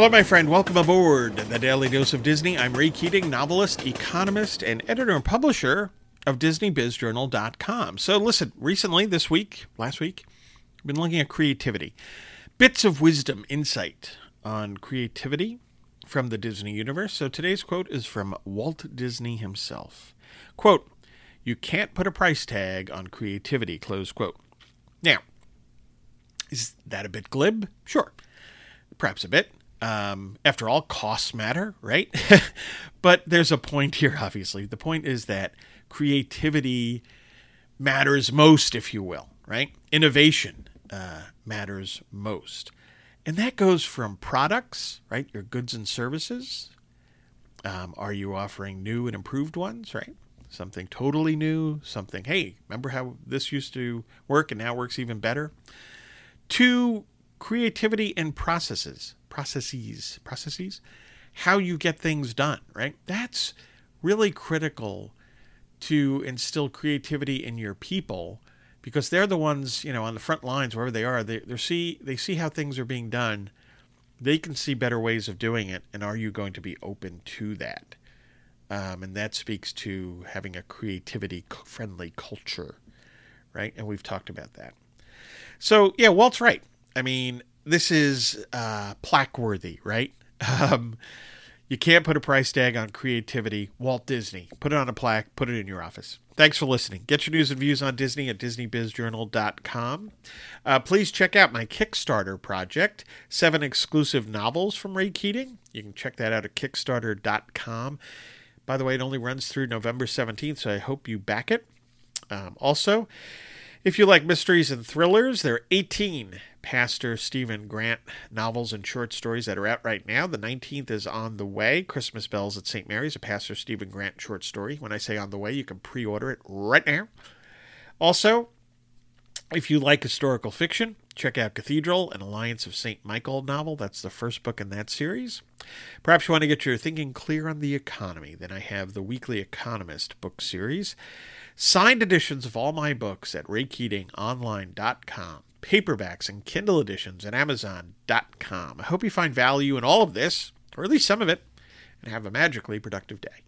Hello, my friend. Welcome aboard the Daily Dose of Disney. I'm Ray Keating, novelist, economist, and editor and publisher of DisneyBizJournal.com. So, listen, recently, this week, last week, I've been looking at creativity. Bits of wisdom, insight on creativity from the Disney universe. So, today's quote is from Walt Disney himself. Quote, You can't put a price tag on creativity, close quote. Now, is that a bit glib? Sure. Perhaps a bit. Um, after all, costs matter, right? but there's a point here, obviously. The point is that creativity matters most, if you will, right? Innovation uh, matters most. And that goes from products, right? Your goods and services. Um, are you offering new and improved ones, right? Something totally new, something, hey, remember how this used to work and now works even better? To creativity and processes processes, processes, how you get things done, right? That's really critical to instill creativity in your people because they're the ones, you know, on the front lines, wherever they are, they, see they see how things are being done. They can see better ways of doing it, and are you going to be open to that? Um, and that speaks to having a creativity friendly culture, right? And we've talked about that. So yeah, Walt's right. I mean, this is uh, plaque worthy, right? Um, you can't put a price tag on creativity. Walt Disney. Put it on a plaque, put it in your office. Thanks for listening. Get your news and views on Disney at DisneyBizJournal.com. Uh, please check out my Kickstarter project, seven exclusive novels from Ray Keating. You can check that out at Kickstarter.com. By the way, it only runs through November 17th, so I hope you back it. Um, also, if you like mysteries and thrillers, there are 18 Pastor Stephen Grant novels and short stories that are out right now. The 19th is on the way. Christmas Bells at St. Mary's, a Pastor Stephen Grant short story. When I say on the way, you can pre order it right now. Also, if you like historical fiction, check out Cathedral, an Alliance of St. Michael novel. That's the first book in that series. Perhaps you want to get your thinking clear on the economy. Then I have the Weekly Economist book series. Signed editions of all my books at raykeatingonline.com. Paperbacks and Kindle editions at amazon.com. I hope you find value in all of this, or at least some of it, and have a magically productive day.